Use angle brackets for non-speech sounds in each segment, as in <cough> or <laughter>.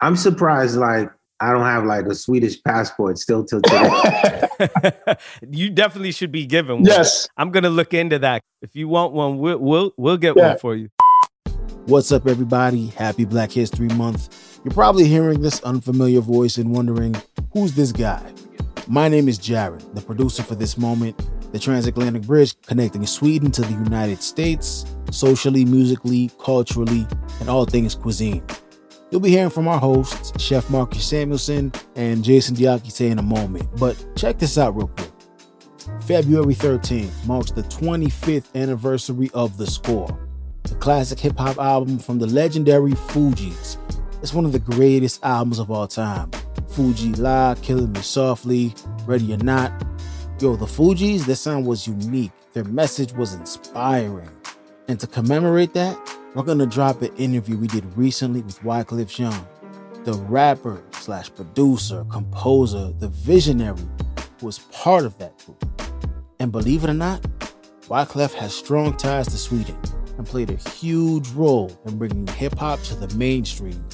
I'm surprised. Like I don't have like a Swedish passport still till today. <laughs> <laughs> you definitely should be given one. Yes. I'm gonna look into that. If you want one, we'll we'll, we'll get yeah. one for you. What's up, everybody? Happy Black History Month. You're probably hearing this unfamiliar voice and wondering, who's this guy? My name is Jared, the producer for this moment, the transatlantic bridge connecting Sweden to the United States, socially, musically, culturally, and all things cuisine. You'll be hearing from our hosts, Chef Marcus Samuelsson and Jason Diakite in a moment. But check this out real quick. February 13th marks the 25th anniversary of The Score, the classic hip hop album from the legendary Fugees. It's one of the greatest albums of all time. Fu-Gee-La, Killing Me Softly, Ready or Not. Yo, the Fugees, their sound was unique. Their message was inspiring. And to commemorate that, we're gonna drop an interview we did recently with Wyclef Jean, the rapper slash producer, composer, the visionary who was part of that group. And believe it or not, Wyclef has strong ties to Sweden and played a huge role in bringing hip hop to the mainstream.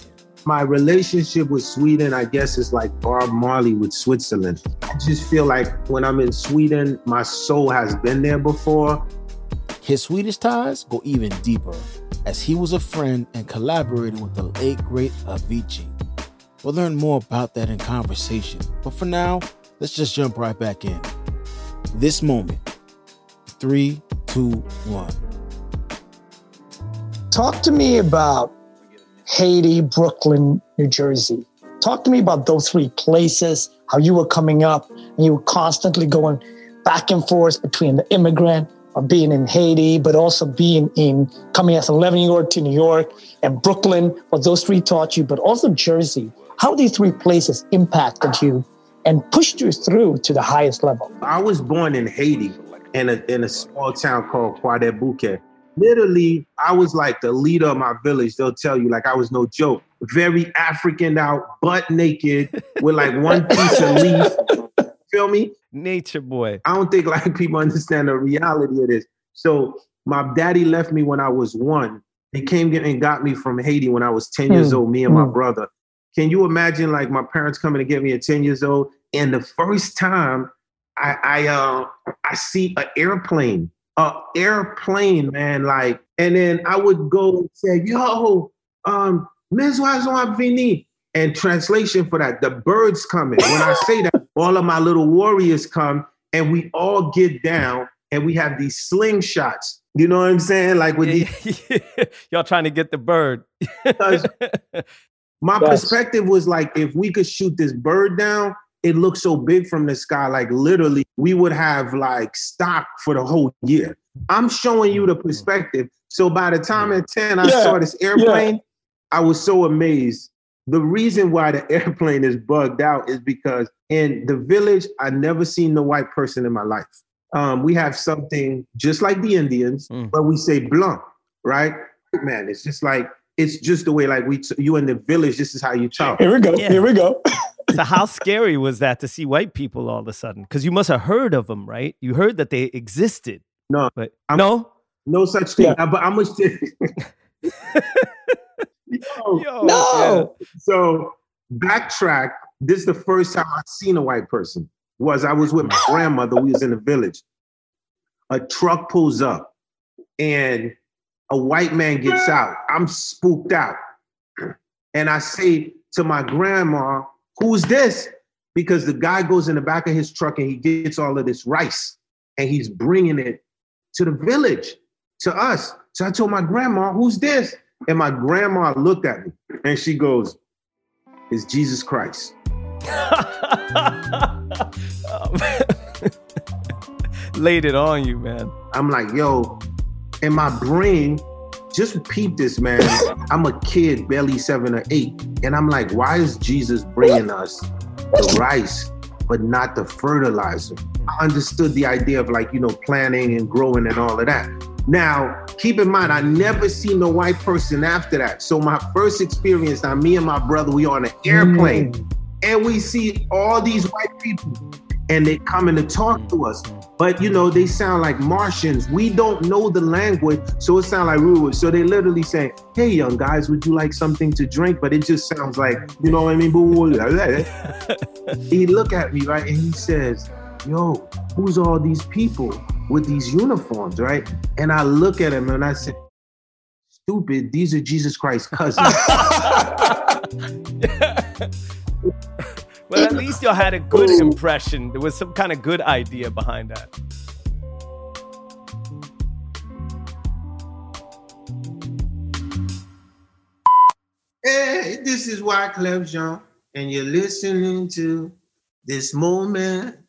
My relationship with Sweden, I guess, is like Bob Marley with Switzerland. I just feel like when I'm in Sweden, my soul has been there before. His Swedish ties go even deeper as he was a friend and collaborated with the late great Avicii. We'll learn more about that in conversation, but for now, let's just jump right back in. This moment. Three, two, one. Talk to me about Haiti, Brooklyn, New Jersey. Talk to me about those three places, how you were coming up and you were constantly going back and forth between the immigrant of being in Haiti, but also being in coming as an 11 year old to New York and Brooklyn, what those three taught you, but also Jersey. How these three places impacted you and pushed you through to the highest level. I was born in Haiti in a, in a small town called Croix-des-Bouquets. Literally, I was like the leader of my village. They'll tell you, like, I was no joke. Very African out, butt naked, with like one piece of leaf. <laughs> Feel me? Nature boy. I don't think <laughs> like people understand the reality of this. So my daddy left me when I was one. He came and got me from Haiti when I was 10 years hmm. old, me and my hmm. brother. Can you imagine like my parents coming to get me at 10 years old? And the first time I I uh I see an airplane, an airplane, man, like, and then I would go and say, yo, um, Meswazon Vini. And translation for that, the birds coming. When I say that, all of my little warriors come and we all get down and we have these slingshots. You know what I'm saying? Like with these <laughs> y'all trying to get the bird. <laughs> my perspective was like if we could shoot this bird down, it looks so big from the sky. Like literally, we would have like stock for the whole year. I'm showing you the mm. perspective. So by the time at 10 I yeah, saw this airplane, yeah. I was so amazed the reason why the <laughs> airplane is bugged out is because in the village, I never seen the white person in my life. Um, we have something just like the Indians, mm. but we say blanc, right? Man, it's just like it's just the way like we t- you in the village. This is how you talk. Here we go. Yeah. Here we go. <laughs> so how scary was that to see white people all of a sudden? Because you must have heard of them, right? You heard that they existed. No, but I'm, no, no such thing. Yeah. I, but I'm <laughs> Yo, Yo, no. Yeah. So backtrack. This is the first time I seen a white person. Was I was with my grandmother. We was in the village. A truck pulls up, and a white man gets out. I'm spooked out, and I say to my grandma, "Who's this?" Because the guy goes in the back of his truck and he gets all of this rice, and he's bringing it to the village, to us. So I told my grandma, "Who's this?" And my grandma looked at me and she goes, It's Jesus Christ. <laughs> Laid it on you, man. I'm like, yo, in my brain, just peep this, man. I'm a kid, barely seven or eight. And I'm like, why is Jesus bringing us the rice, but not the fertilizer? I understood the idea of like, you know, planting and growing and all of that. Now, keep in mind, I never seen a white person after that. So my first experience, now me and my brother, we on an airplane, mm. and we see all these white people. and they coming to talk to us. But you know, they sound like Martians. We don't know the language, so it sounds like rude. So they literally say, "Hey, young guys, would you like something to drink?" But it just sounds like, you know what I mean? <laughs> he look at me right, and he says, "Yo, who's all these people with these uniforms?" Right? And I look at him and I said, "Stupid! These are Jesus Christ's cousins." <laughs> Well, at least y'all had a good oh. impression. There was some kind of good idea behind that. Hey, this is Wyclef Jean, and you're listening to this moment.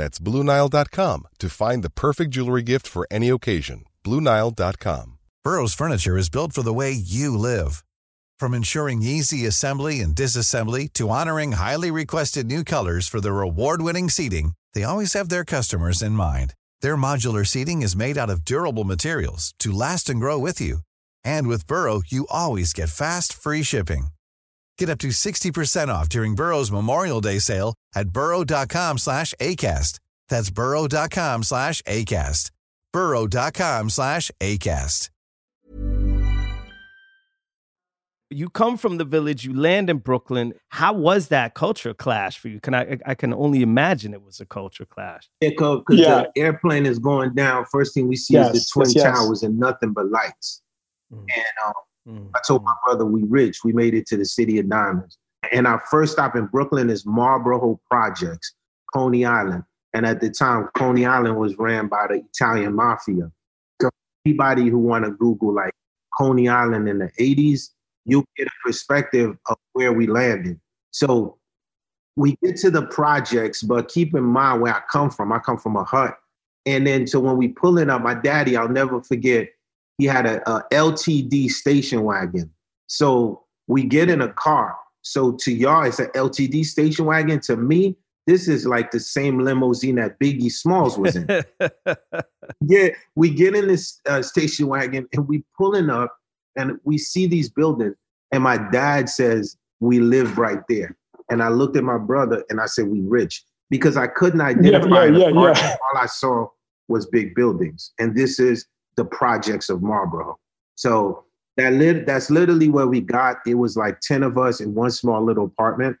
That's BlueNile.com to find the perfect jewelry gift for any occasion. BlueNile.com. Burrow's Furniture is built for the way you live. From ensuring easy assembly and disassembly to honoring highly requested new colors for their award winning seating, they always have their customers in mind. Their modular seating is made out of durable materials to last and grow with you. And with Burrow, you always get fast, free shipping. Get up to 60% off during Burrow's Memorial Day sale at burrow.com slash ACAST. That's burrow.com slash ACAST. burrow.com slash ACAST. You come from the village, you land in Brooklyn. How was that culture clash for you? Can I I can only imagine it was a culture clash. Yeah, because Yeah. the airplane is going down. First thing we see is the twin yes, yes. towers and nothing but lights. Mm. And um, Mm. I told my brother we rich. We made it to the city of diamonds. And our first stop in Brooklyn is Marlboro Projects, Coney Island. And at the time, Coney Island was ran by the Italian mafia. So anybody who want to Google like Coney Island in the 80s, you'll get a perspective of where we landed. So we get to the projects, but keep in mind where I come from. I come from a hut. And then so when we pulling up, my daddy, I'll never forget, he had a, a LTD station wagon. So we get in a car. So to y'all, it's an LTD station wagon. To me, this is like the same limousine that Biggie Smalls was in. <laughs> yeah, we get in this uh, station wagon and we pulling up and we see these buildings. And my dad says, we live right there. And I looked at my brother and I said, we rich. Because I couldn't identify yeah, the yeah, yeah. All I saw was big buildings. And this is the projects of Marlboro. So that lit- that's literally where we got. It was like 10 of us in one small little apartment.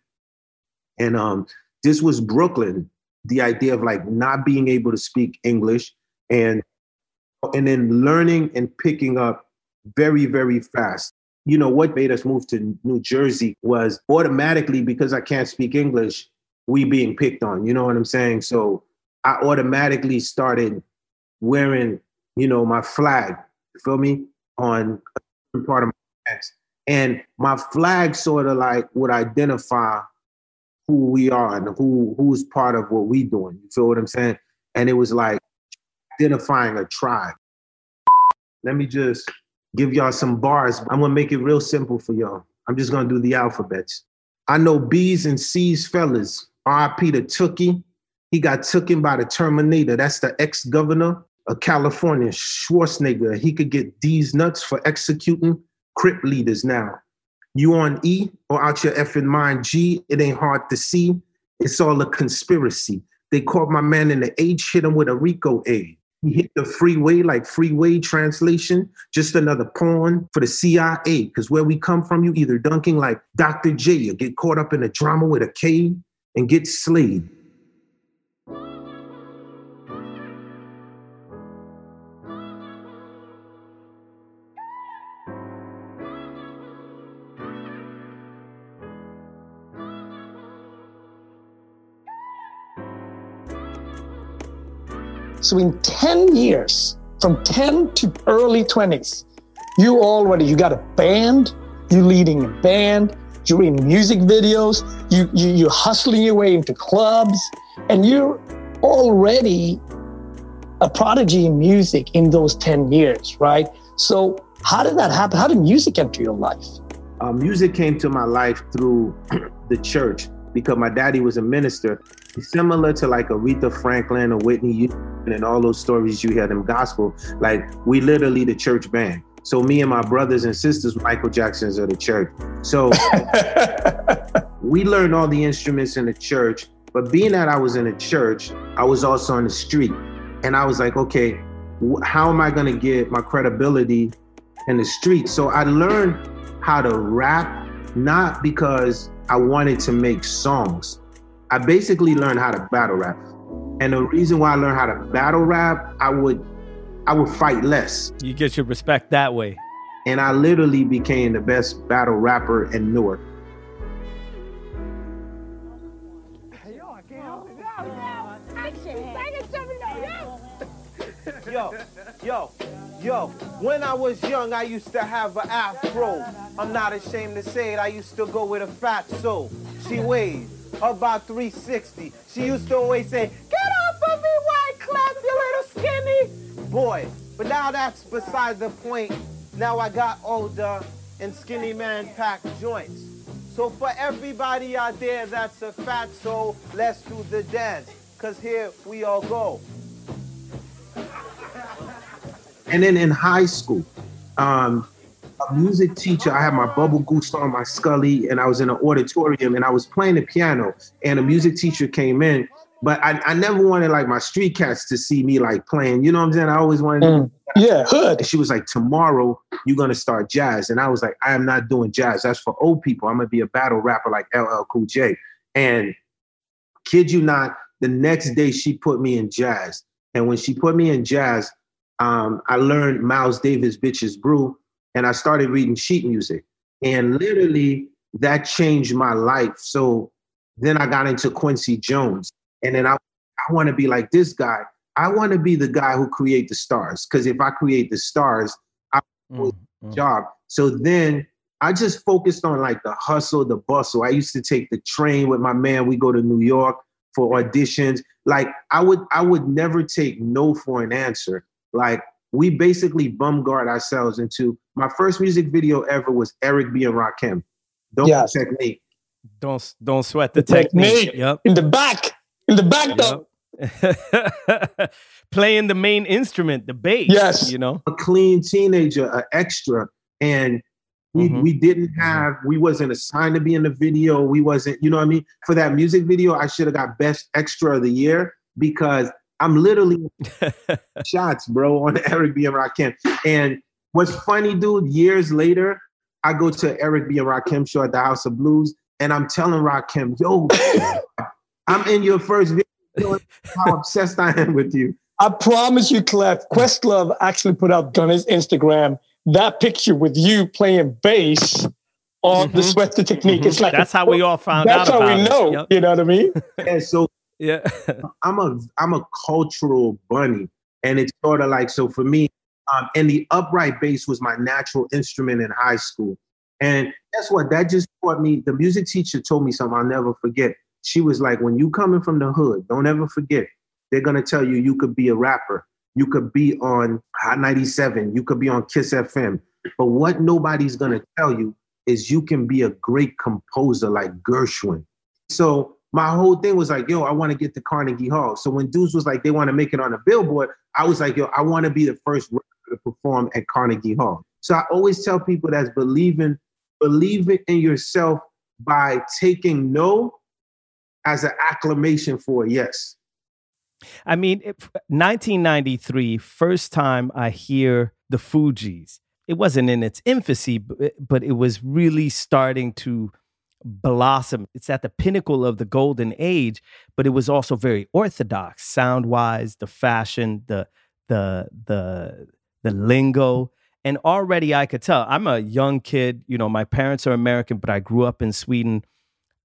And um, this was Brooklyn. The idea of like not being able to speak English and and then learning and picking up very, very fast. You know, what made us move to New Jersey was automatically because I can't speak English, we being picked on. You know what I'm saying? So I automatically started wearing, you know, my flag, feel me, on a part of my chest. And my flag sort of like would identify who we are and who who's part of what we doing. You feel what I'm saying? And it was like identifying a tribe. Let me just give y'all some bars. I'm gonna make it real simple for y'all. I'm just gonna do the alphabets. I know B's and C's fellas. R.I.P. to Tookie. He got tooken by the Terminator. That's the ex-governor of California, Schwarzenegger. He could get these nuts for executing Crip leaders now. You on E or out your effing mind G, it ain't hard to see. It's all a conspiracy. They caught my man in the H, hit him with a Rico A. He hit the freeway like freeway translation, just another pawn for the CIA. Because where we come from, you either dunking like Dr. J or get caught up in a drama with a K and get slayed. So in 10 years, from 10 to early 20s, you already, you got a band, you're leading a band, you're in music videos, you, you, you're hustling your way into clubs, and you're already a prodigy in music in those 10 years, right? So, how did that happen? How did music enter your life? Uh, music came to my life through <clears throat> the church because my daddy was a minister, similar to like Aretha Franklin or Whitney Houston and all those stories you hear them gospel. Like we literally the church band. So me and my brothers and sisters, Michael Jacksons of the church. So <laughs> we learned all the instruments in the church. But being that I was in a church, I was also on the street. And I was like, okay, how am I going to get my credibility in the street? So I learned how to rap, not because I wanted to make songs. I basically learned how to battle rap. And the reason why I learned how to battle rap, I would I would fight less. You get your respect that way. And I literally became the best battle rapper in Newark. Yo, yo, yo, when I was young, I used to have an afro. I'm not ashamed to say it, I used to go with a fat soul. She weighed about 360. She used to always say, Get off of me, Wyclef, you little skinny boy. But now that's beside the point. Now I got older and skinny man pack joints. So for everybody out there that's a fat soul, let's do the dance. Cause here we all go. And then in high school, um, a music teacher, I had my bubble goose on my Scully, and I was in an auditorium and I was playing the piano, and a music teacher came in. But I, I never wanted like my street cats to see me like playing. You know what I'm saying? I always wanted. Mm, yeah, hood. And she was like, "Tomorrow you're gonna start jazz," and I was like, "I am not doing jazz. That's for old people. I'm gonna be a battle rapper like LL Cool J." And kid you not, the next day she put me in jazz, and when she put me in jazz, um, I learned Miles Davis' Bitches Brew, and I started reading sheet music. And literally, that changed my life. So then I got into Quincy Jones. And then I, I want to be like this guy. I want to be the guy who create the stars. Because if I create the stars, I will mm-hmm. job. So then I just focused on like the hustle, the bustle. I used to take the train with my man. We go to New York for auditions. Like I would, I would never take no for an answer. Like we basically bum guard ourselves into my first music video ever was Eric B and Rakim. Don't yes. technique. Don't don't sweat the, the technique. technique. Yep. In the back. In the back though. Yep. <laughs> Playing the main instrument, the bass. Yes. You know. A clean teenager, an extra. And we, mm-hmm. we didn't have, we wasn't assigned to be in the video. We wasn't, you know what I mean? For that music video, I should have got best extra of the year because I'm literally <laughs> shots, bro, on Eric B. and Rakim. And what's funny, dude, years later, I go to Eric B. and Rakim show at the House of Blues, and I'm telling Rakim, yo, <laughs> I'm in your first video. How <laughs> obsessed I am with you. I promise you, Clef, Questlove actually put up on his Instagram that picture with you playing bass on mm-hmm. the Sweat the Technique. Mm-hmm. It's like that's a, how we all found that's out. That's how we know. Yep. You know what I mean? Yeah. So yeah. <laughs> I'm a I'm a cultural bunny. And it's sort of like so for me, um, and the upright bass was my natural instrument in high school. And guess what? That just taught me. The music teacher told me something I'll never forget. She was like, when you coming from the hood, don't ever forget. They're gonna tell you you could be a rapper. You could be on Hot 97. You could be on Kiss FM. But what nobody's gonna tell you is you can be a great composer like Gershwin. So my whole thing was like, yo, I want to get to Carnegie Hall. So when dudes was like, they want to make it on a billboard, I was like, yo, I want to be the first to perform at Carnegie Hall. So I always tell people that's believing, believing in yourself by taking no as an acclamation for yes. I mean, 1993, first time I hear the Fugees. It wasn't in its infancy, but it was really starting to blossom. It's at the pinnacle of the golden age, but it was also very orthodox, sound wise, the fashion, the the the the lingo. And already I could tell. I'm a young kid, you know, my parents are American, but I grew up in Sweden.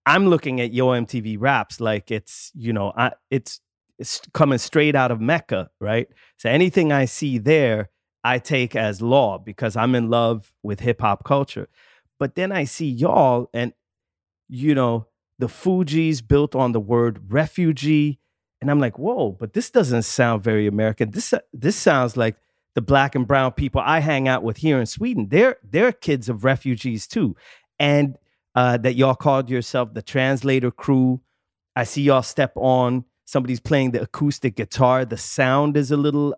I'm looking at Yo MTV raps like it's, you know, I, it's it's coming straight out of Mecca, right? So anything I see there, I take as law because I'm in love with hip hop culture. But then I see y'all, and you know, the Fugees built on the word refugee. and I'm like, whoa, but this doesn't sound very American. This this sounds like the black and brown people I hang out with here in Sweden. They're they're kids of refugees too, and uh, that y'all called yourself the translator crew. I see y'all step on. Somebody's playing the acoustic guitar. The sound is a little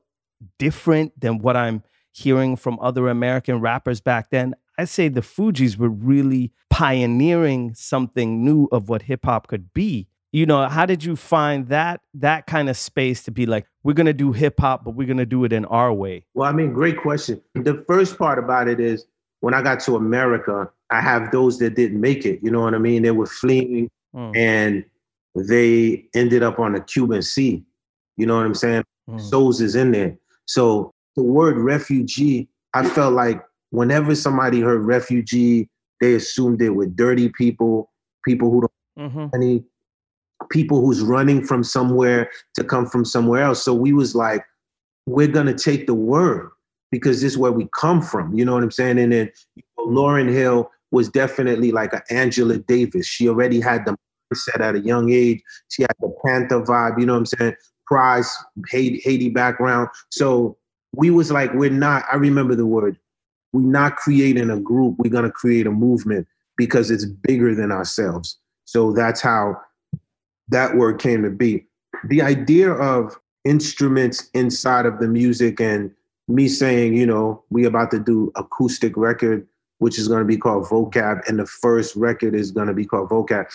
different than what I'm hearing from other American rappers back then. I say the Fugees were really pioneering something new of what hip hop could be. You know, how did you find that that kind of space to be like, we're gonna do hip hop, but we're gonna do it in our way? Well, I mean, great question. The first part about it is when I got to America, I have those that didn't make it. You know what I mean? They were fleeing mm. and they ended up on the Cuban Sea. You know what I'm saying? Mm. Souls is in there. So the word refugee, I felt like whenever somebody heard refugee, they assumed it with dirty people, people who don't mm-hmm. any people who's running from somewhere to come from somewhere else. So we was like, we're gonna take the word because this is where we come from. You know what I'm saying? And then you know, Lauryn Hill was definitely like an Angela Davis. She already had the mindset at a young age. She had the Panther vibe. You know what I'm saying? Prize, Haiti, Haiti background. So we was like, we're not. I remember the word we're not creating a group, we're going to create a movement because it's bigger than ourselves. So that's how that word came to be. The idea of instruments inside of the music and me saying, you know, we about to do acoustic record, which is going to be called Vocab, and the first record is going to be called Vocab.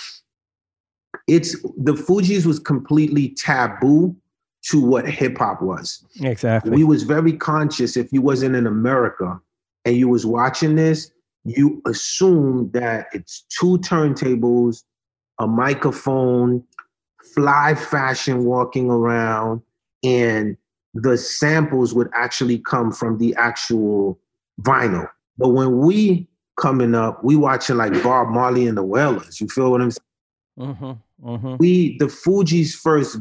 It's the Fugees was completely taboo to what hip hop was. Exactly. We was very conscious if you wasn't in America and you was watching this, you assume that it's two turntables, a microphone, fly fashion walking around, and the samples would actually come from the actual vinyl. But when we coming up, we watching like Bob Marley and the Wailers. You feel what I'm saying? Mm-hmm, mm-hmm. We the Fugees' first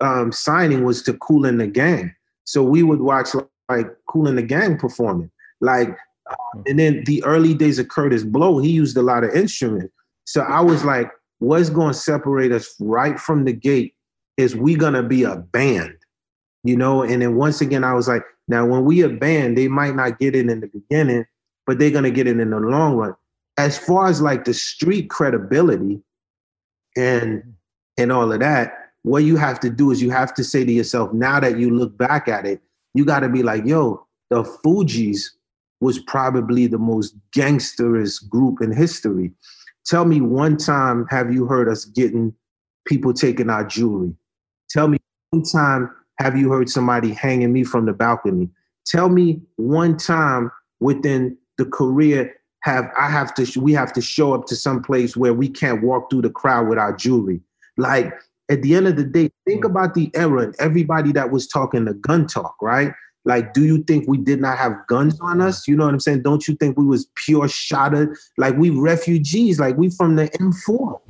um, signing was to Kool and the Gang, so we would watch like Kool and the Gang performing. Like, uh, and then the early days of Kurtis Blow, he used a lot of instruments. So I was like, what's going to separate us right from the gate is we going to be a band, you know? And then once again, I was like, now when we a band, they might not get it in the beginning, but they're going to get it in the long run. As far as like the street credibility and and all of that, what you have to do is you have to say to yourself, now that you look back at it, you got to be like, yo, the Fugees was probably the most gangsterous group in history. Tell me one time have you heard us getting people taking our jewelry? Tell me one time have you heard somebody hanging me from the balcony? Tell me one time within the career have I have to we have to show up to some place where we can't walk through the crowd with our jewelry. Like at the end of the day, think mm. about the era and everybody that was talking the gun talk, right? Like, do you think we did not have guns on us? You know what I'm saying? Don't you think we was pure shotted? Like we refugees, like we from the M4.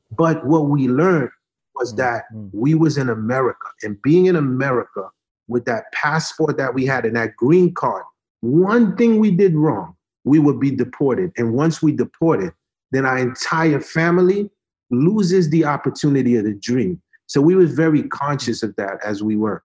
<laughs> but what we learned was mm, that mm. we was in America and being in America with that passport that we had and that green card, one thing we did wrong, we would be deported. And once we deported, then our entire family loses the opportunity of the dream. So we was very conscious of that as we were.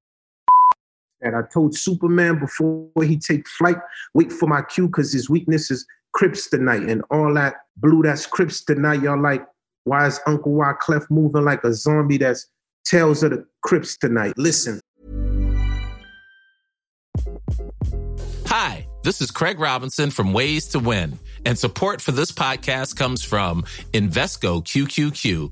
And I told Superman before he take flight, wait for my cue because his weakness is kryptonite and all that blue that's kryptonite. Y'all like, why is Uncle Wyclef moving like a zombie that's Tales of the kryptonite? Listen. Hi, this is Craig Robinson from Ways to Win. And support for this podcast comes from Invesco QQQ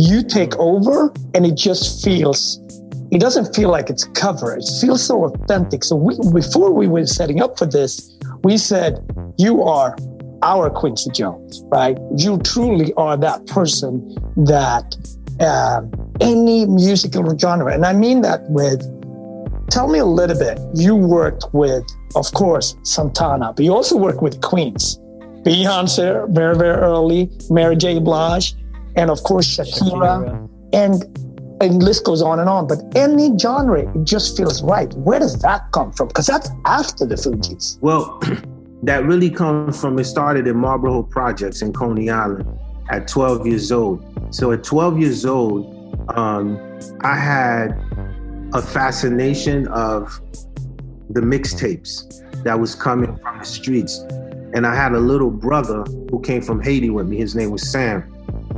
you take over and it just feels it doesn't feel like it's cover it feels so authentic. So we, before we were setting up for this we said you are our quincy jones right? You truly are that person that uh, any musical genre. And i mean that with tell me a little bit. You worked with of course santana but you also worked with queens. Beyonce very very early. Mary j. Blige and of course Shakira, Shakira. and and list goes on and on. But any genre, it just feels right. Where does that come from? Because that's after the Fugees. Well, <clears throat> that really comes from it started in Marlboro Projects in Coney Island at 12 years old. So at 12 years old, um, I had a fascination of the mixtapes that was coming from the streets. And I had a little brother who came from Haiti with me. His name was Sam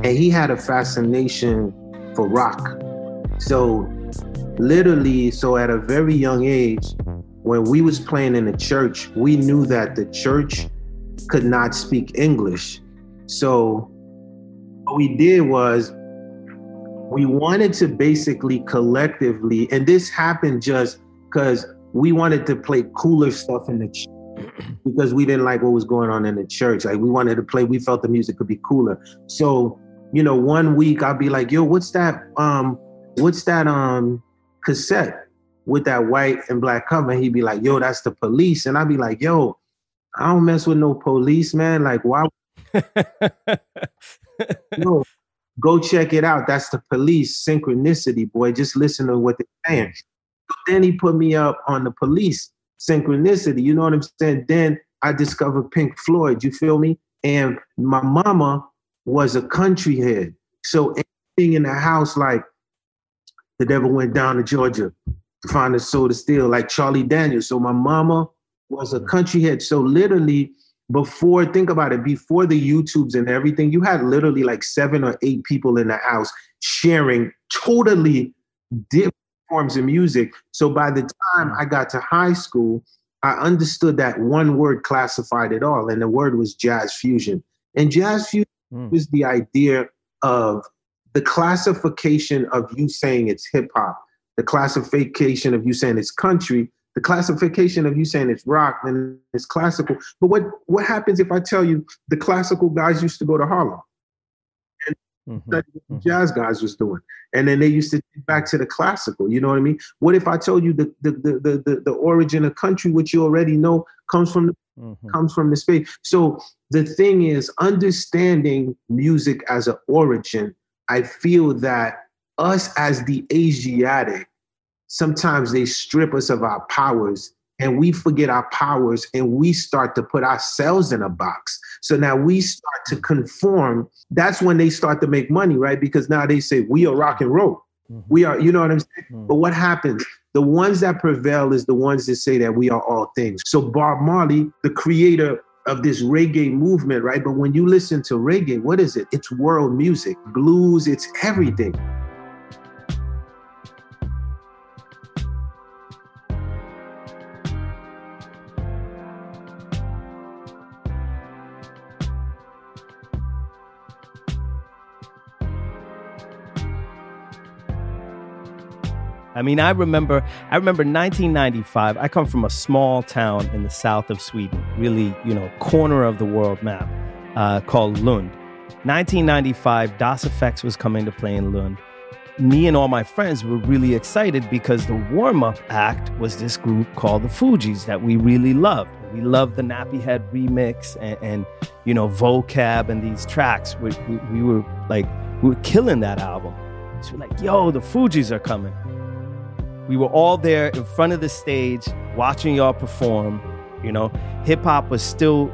and he had a fascination for rock. So literally, so at a very young age, when we was playing in the church, we knew that the church could not speak English. So what we did was we wanted to basically collectively, and this happened just because we wanted to play cooler stuff in the church because we didn't like what was going on in the church. Like we wanted to play, we felt the music could be cooler. So you know, one week I'll be like, yo, what's that? Um, what's that um cassette with that white and black cover? And he'd be like, yo, that's the police. And I'd be like, yo, I don't mess with no police, man. Like, why? <laughs> no, go check it out. That's the police synchronicity, boy. Just listen to what they're saying. Then he put me up on the police synchronicity. You know what I'm saying? Then I discovered Pink Floyd. You feel me? And my mama was a country head. So anything in the house, like the devil went down to Georgia to find a soda still, like Charlie Daniels. So my mama was a country head. So literally, before think about it, before the YouTubes and everything, you had literally like seven or eight people in the house sharing totally different forms of music. So by the time I got to high school, I understood that one word classified it all, and the word was jazz fusion. And jazz fusion mm. is the idea of the classification of you saying it's hip hop, the classification of you saying it's country, the classification of you saying it's rock and it's classical. But what what happens if I tell you the classical guys used to go to Harlem? And mm-hmm. the mm-hmm. jazz guys was doing. And then they used to get back to the classical. You know what I mean? What if I told you the the the the, the origin of country, which you already know comes from the mm-hmm. comes from the space. So the thing is understanding music as an origin I feel that us as the Asiatic, sometimes they strip us of our powers and we forget our powers and we start to put ourselves in a box. So now we start to conform. That's when they start to make money, right? Because now they say, we are rock and roll. Mm-hmm. We are, you know what I'm saying? Mm-hmm. But what happens? The ones that prevail is the ones that say that we are all things. So Bob Marley, the creator of this reggae movement, right? But when you listen to reggae, what is it? It's world music, blues, it's everything. I mean, I remember, I remember 1995. I come from a small town in the south of Sweden, really, you know, corner of the world map, uh, called Lund. 1995, Das EFX was coming to play in Lund. Me and all my friends were really excited because the warm up act was this group called the Fugees that we really loved. We loved the Nappy Head remix and, and you know, vocab and these tracks. We, we, we were like, we were killing that album. So we're like, yo, the Fugees are coming. We were all there in front of the stage watching y'all perform. You know, hip hop was still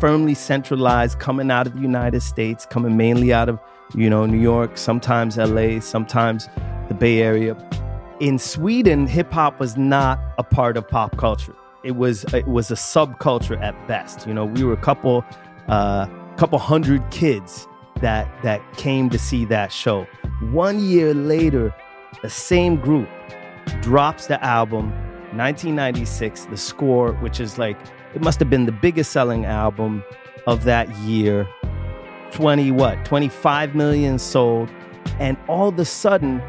firmly centralized, coming out of the United States, coming mainly out of, you know, New York, sometimes LA, sometimes the Bay Area. In Sweden, hip hop was not a part of pop culture. It was it was a subculture at best. You know, we were a couple uh couple hundred kids that that came to see that show. One year later, the same group drops the album 1996 the score which is like it must have been the biggest selling album of that year 20 what 25 million sold and all of a sudden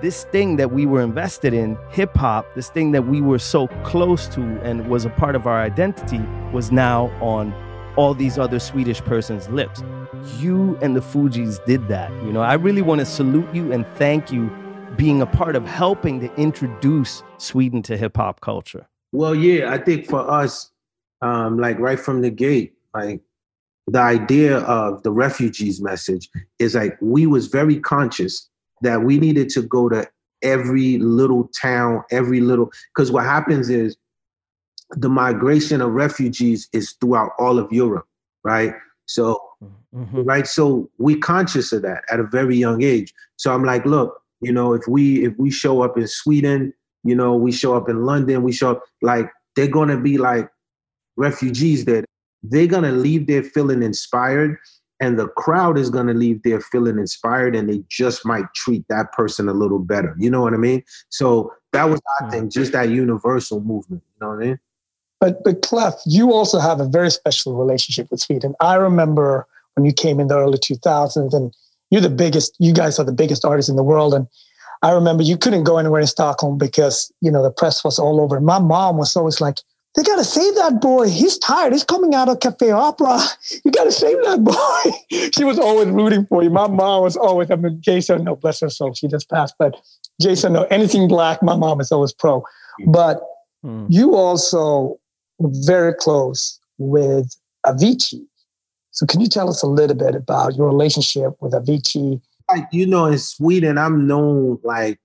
this thing that we were invested in hip hop this thing that we were so close to and was a part of our identity was now on all these other Swedish persons' lips. You and the Fugees did that. You know, I really want to salute you and thank you being a part of helping to introduce Sweden to hip hop culture? Well, yeah, I think for us, um, like right from the gate, like the idea of the refugees message is like we was very conscious that we needed to go to every little town, every little because what happens is the migration of refugees is throughout all of Europe, right? So, mm-hmm. right, so we conscious of that at a very young age. So I'm like, look, you know, if we if we show up in Sweden, you know, we show up in London, we show up like they're gonna be like refugees that they're gonna leave there feeling inspired and the crowd is to leave there feeling inspired and they just might treat that person a little better. You know what i mean? So that was i think just that universal movement you know what i mean? But but clef you also have a very special relationship with sweden. I remember when you came in the early 2000s and you're the biggest, you guys are the biggest artists in the world. And I remember you couldn't go anywhere in Stockholm because, you know, the press was all over. My mom was always like, they got to save that boy. He's tired. He's coming out of Cafe Opera. <laughs> You got to save that boy. <laughs> she was always rooting for you. My mom was always, I mean, Jason, no, bless her soul, she just passed, but Jason, no, anything black, my mom is always pro. But hmm. you also were very close with Avicii. So can you tell us a little bit about your relationship with Avicii? Like you know, in Sweden, I'm known like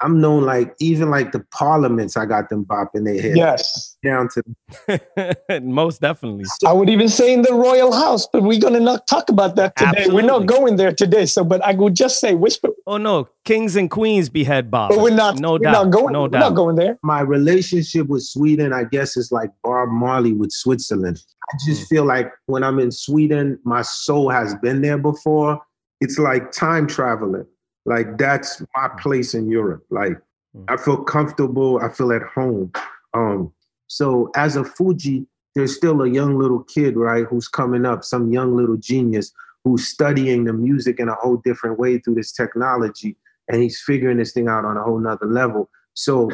I'm known like even like the parliaments, I got them bopping their head. Yes. Down to <laughs> most definitely. I would even say in the royal house, but we're gonna not talk about that today. Absolutely. We're not going there today. So but I would just say whisper. Oh no, kings and queens behead Bob. But we're not no we're doubt. Not going, no we're doubt. not going there. My relationship with Sweden, I guess, is like Bob Marley with Switzerland. I just mm. feel like when I'm in Sweden, my soul has been there before. It's like time traveling. Like that's my mm. place in Europe. Like mm. I feel comfortable. I feel at home. Um, so as a Fugee, there's still a young little kid, right, who's coming up, some young little genius who's studying the music in a whole different way through this technology, and he's figuring this thing out on a whole nother level. So,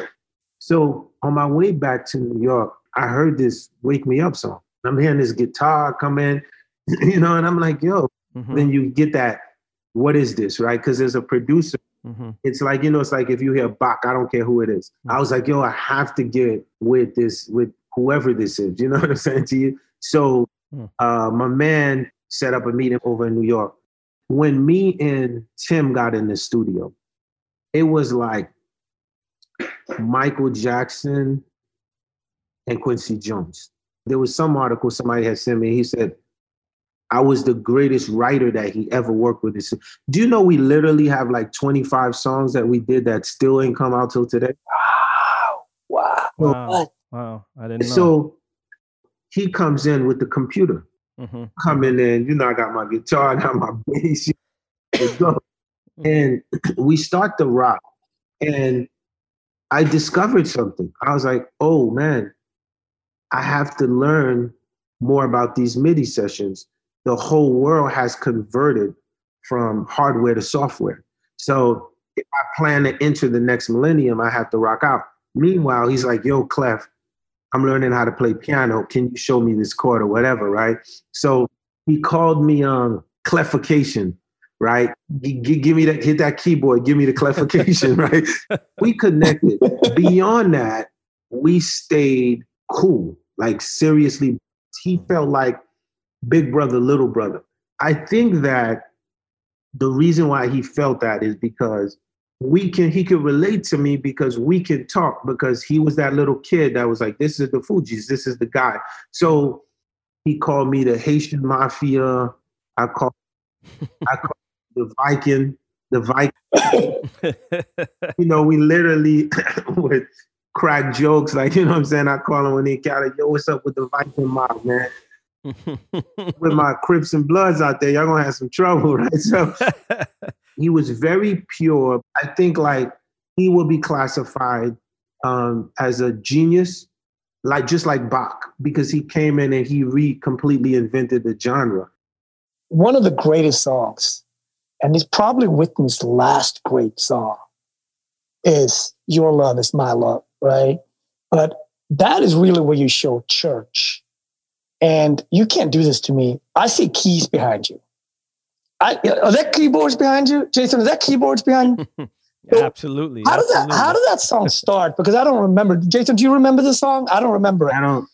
so on my way back to New York, I heard this "Wake Me Up" song, I'm hearing this guitar come in, <clears throat> you know, and I'm like, yo, mm-hmm. then you get that, what is this, right? Because as a producer, mm-hmm. it's like, you know, it's like if you hear Bach, I don't care who it is. Mm-hmm. I was like, yo, I have to get with this, with whoever this is. You <laughs> know what I'm saying to you? So mm. uh, my man set up a meeting over in New York. when me and Tim got in the studio, it was like Michael Jackson and Quincy Jones. There was some article somebody had sent me. He said, I was the greatest writer that he ever worked with. Do you know we literally have like 25 songs that we did that still ain't come out till today? Wow. Wow. Wow. Wow. I didn't know. So he comes in with the computer. Mhm. Coming in, you know, I got my guitar, I got my bass. let's go. and <clears throat> we start the rock. And I discovered something. I was like, oh man, I have to learn more about these MIDI sessions. The whole world has converted from hardware to software. So if I plan to enter the next millennium, I have to rock out. Meanwhile, he's like, yo, Clef, I'm learning how to play piano. Can you show me this chord or whatever, right? So he called me um clefication, right? G- give me that, hit that keyboard, give me the clefication, <laughs> right? We connected. Beyond that, we stayed cool, like seriously. He felt like big brother, little brother. I think that the reason why he felt that is because we can he could relate to me because we can talk because he was that little kid that was like this is the Fugees this is the guy. So he called me the Haitian mafia. I call <laughs> I call the Viking the Viking. <laughs> You know we literally <laughs> would crack jokes like you know what I'm saying? I call him when he got it yo what's up with the Viking mob man with my Crips and Bloods out there y'all gonna have some trouble <laughs> right so <laughs> he was very pure. I think like he will be classified um, as a genius, like just like Bach, because he came in and he re completely invented the genre. One of the greatest songs, and it's probably Whitney's last great song, is Your Love is My Love, right? But that is really where you show church. And you can't do this to me. I see keys behind you. I, are that keyboards behind you, Jason? Is that keyboards behind <laughs> you? absolutely. How did that? How did that song start? Because I don't remember. Jason, do you remember the song? I don't remember it. I don't.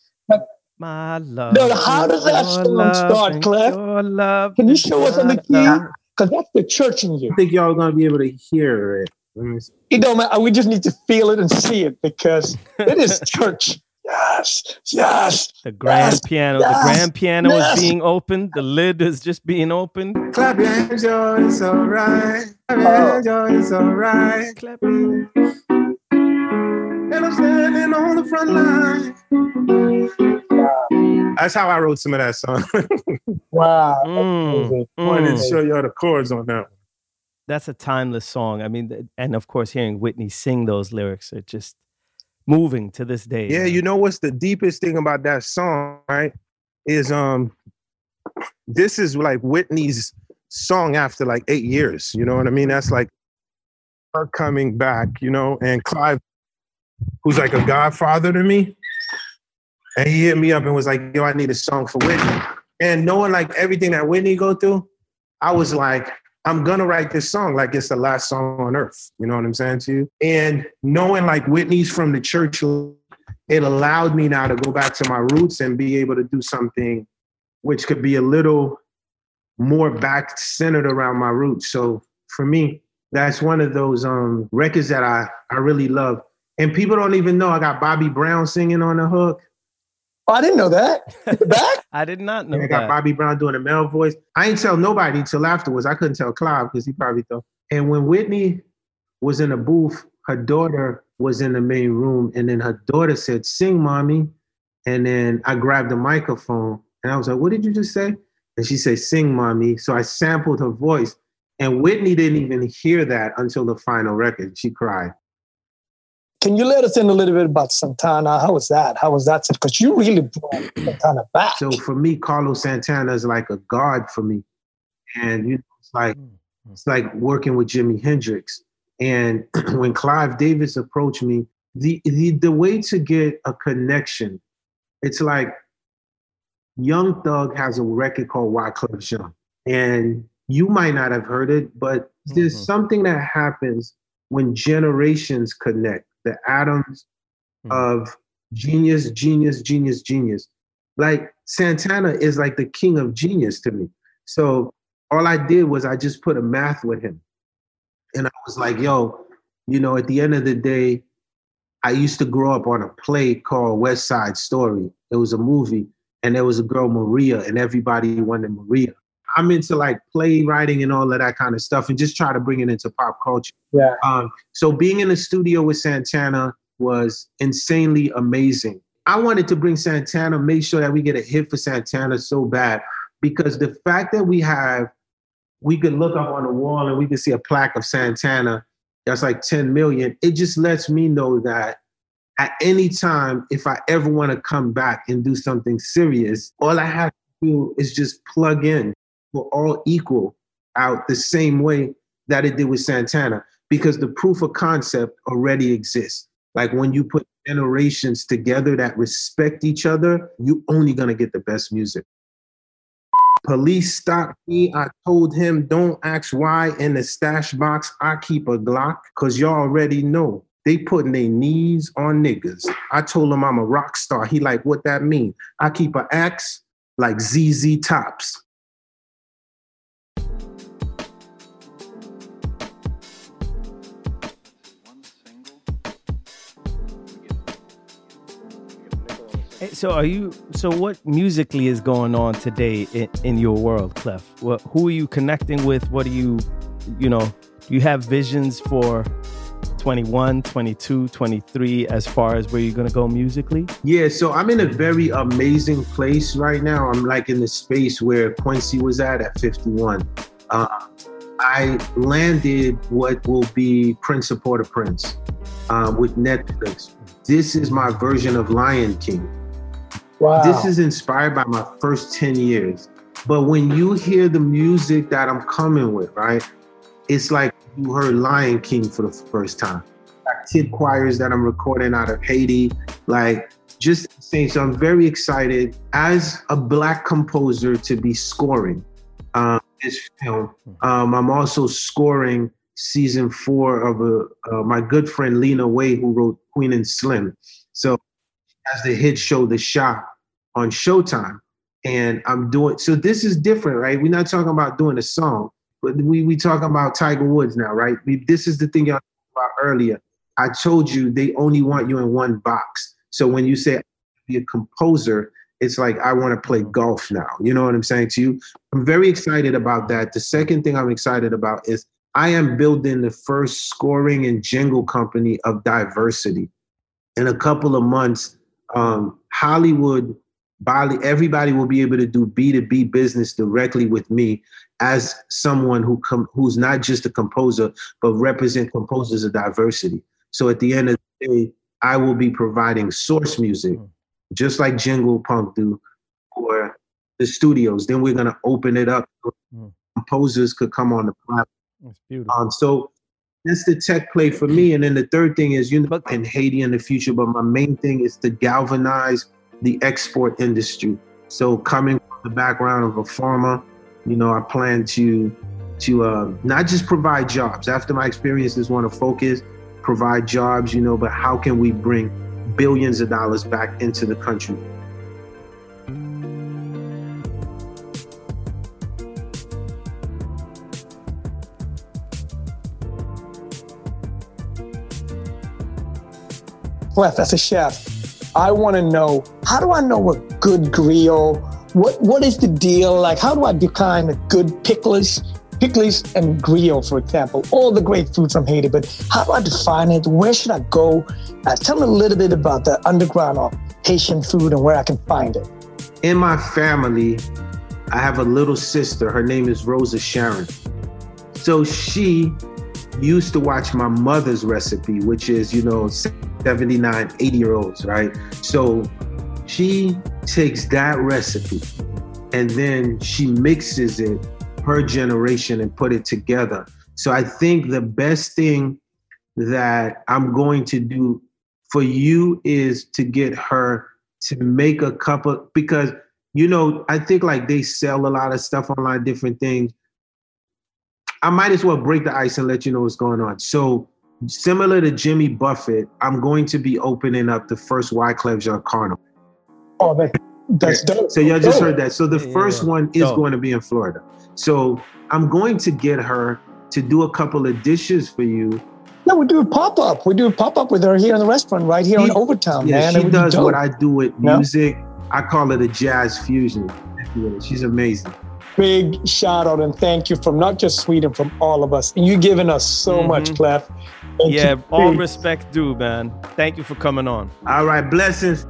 My love. No, how does that song start, and Cliff? love Can you show us on the key? Because that's the church in you. I think y'all are gonna be able to hear it. Let me see. You know, man, we just need to feel it and see it because it is <laughs> church. Yes, yes. The grand Yes, piano. yes, the grand piano yes. is being opened. The lid is just being opened. Clap your hands, yo, it's alright. Clap your hands, yo, it's alright. Clap your hands. And I'm standing on the front line. That's how I wrote some of that song. <laughs> Wow. Mm, I wanted to mm. show y'all the chords on that one. That's a timeless song. I mean, and of course, hearing Whitney sing those lyrics are just moving to this day. Yeah, you know what's the deepest thing about that song, right? Is um this is like Whitney's song after like eight years. You know what I mean? That's like her coming back, you know, and Clive, who's like a godfather to me. And he hit me up and was like, yo, I need a song for Whitney. And knowing like everything that Whitney go through, I was like, I'm gonna write this song like it's the last song on earth. You know what I'm saying to you? And knowing like Whitney's from the church, it allowed me now to go back to my roots and be able to do something which could be a little more back centered around my roots. So for me, that's one of those um, records that I, I really love. And people don't even know I got Bobby Brown singing on the hook. Oh, I didn't know that. <laughs> Back? I did not know I got that. Bobby Brown doing a male voice. I ain't tell nobody until afterwards. I couldn't tell Clive because he probably thought. And when Whitney was in the booth, her daughter was in the main room, and then her daughter said, "Sing, mommy." And then I grabbed the microphone, and I was like, "What did you just say?" And she said, "Sing, mommy." So I sampled her voice, and Whitney didn't even hear that until the final record. She cried. Can you let us in a little bit about Santana? How was that? How was that? Because you really brought Santana back. So for me, Carlos Santana is like a god for me, and you know, it's like it's like working with Jimi Hendrix. And <clears throat> when Clive Davis approached me, the the the way to get a connection, it's like Young Thug has a record called Wyclef Jean, and you might not have heard it, but there's Mhm. something that happens when generations connect. The atoms Mhm. of genius, genius, genius, genius. Like Santana is like the king of genius to me. So all I did was I just put a math with him. And I was like, yo, you know, at the end of the day, I used to grow up on a play called West Side Story. It was a movie, and there was a girl, Maria, and everybody wanted Maria. I'm into like playwriting and all of that kind of stuff and just try to bring it into pop culture. Yeah. Um, so being in the studio with Santana was insanely amazing. I wanted to bring Santana, make sure that we get a hit for Santana so bad because the fact that we have, we could look up on the wall and we could see a plaque of Santana that's like 10 million. It just lets me know that at any time, if I ever want to come back and do something serious, all I have to do is just plug in. We're all equal out the same way that it did with Santana because the proof of concept already exists. Like when you put generations together that respect each other, you only gonna get the best music. Police stopped me. I told him, don't ask why in the stash box. I keep a Glock, cause y'all already know. They putting their knees on niggas. I told him I'm a rock star. He like, what that mean? I keep an axe like ZZ Tops. So are you? So what musically is going on today in, in your world, Clef? What, who are you connecting with? What are you, you know, do you have visions for 21, 22, 23 as far as where you're going to go musically? Yeah, so I'm in a very amazing place right now. I'm like in the space where Quincy was at at 51. Uh, I landed what will be Prince of Port-au-Prince um, with Netflix. This is my version of Lion King. Wow. This is inspired by my first 10 years. But when you hear the music that I'm coming with, right, it's like you heard Lion King for the first time. Like kid choirs that I'm recording out of Haiti, like just saying. So I'm very excited as a black composer to be scoring um, this film. Um, I'm also scoring season four of a, uh, my good friend Lena Waithe, who wrote Queen and Slim. So as the hit show The Shop on Showtime. And I'm doing so this is different, right? We're not talking about doing a song, but we we talking about Tiger Woods now, right? We, this is the thing y'all about earlier. I told you they only want you in one box. So when you say be a composer, it's like I want to play golf now. You know what I'm saying to you? I'm very excited about that. The second thing I'm excited about is I am building the first scoring and jingle company of diversity. In a couple of months, um, Hollywood, Bali, everybody will be able to do B2B business directly with me as someone who com- who's not just a composer, but represent composers of diversity. So at the end of the day, I will be providing source music, just like Jingle Punk do, for the studios. Then we're gonna open it up. Mm. Composers could come on the platform. That's beautiful. Um, so that's the tech play for me. And then the third thing is, you know, in Haiti in the future, but my main thing is to galvanize the export industry. So coming from the background of a farmer, you know, I plan to to uh, not just provide jobs. After my experiences, want to focus, provide jobs, you know, but how can we bring billions of dollars back into the country? As a chef, I want to know how do I know a good griot? What what is the deal? Like, how do I define a good pickles, pickles and griot, for example? All the great food from Haiti, but how do I define it? Where should I go? Uh, tell me a little bit about the underground of Haitian food and where I can find it. In my family, I have a little sister. Her name is Rosa Sharon. So she used to watch my mother's recipe, which is, you know, 79, 80 year olds, right? So she takes that recipe and then she mixes it her generation and put it together. So I think the best thing that I'm going to do for you is to get her to make a couple because you know I think like they sell a lot of stuff online, different things. I might as well break the ice and let you know what's going on. So similar to Jimmy Buffett, I'm going to be opening up the first Wyclef Jean Carnival. Oh, that, That's dope. So y'all just heard that. So the Yeah, first yeah. one is Dope. going to be in Florida. So I'm going to get her to do a couple of dishes for you. No, we do a pop up. We do a pop up with her here in the restaurant right here in She- Overtown, yeah, man. she It would be does what I do with Yeah. music. I call it a jazz fusion. She's amazing. Big shout out and thank you from not just Sweden, from all of us. And you giving us so much, Mhm. Clef. Thank Yeah, you. all Big. respect due, man. Thank you for coming on. All right, blessings.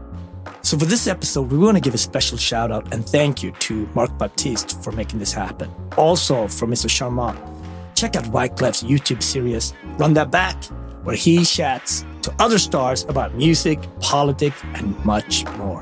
So for this episode, we want to give a special shout out and thank you to Mark Baptiste for making this happen. Also for Mr. Sharma. Check out Wyclef's YouTube series, Run That Back, where he chats to other stars about music, politics, and much more.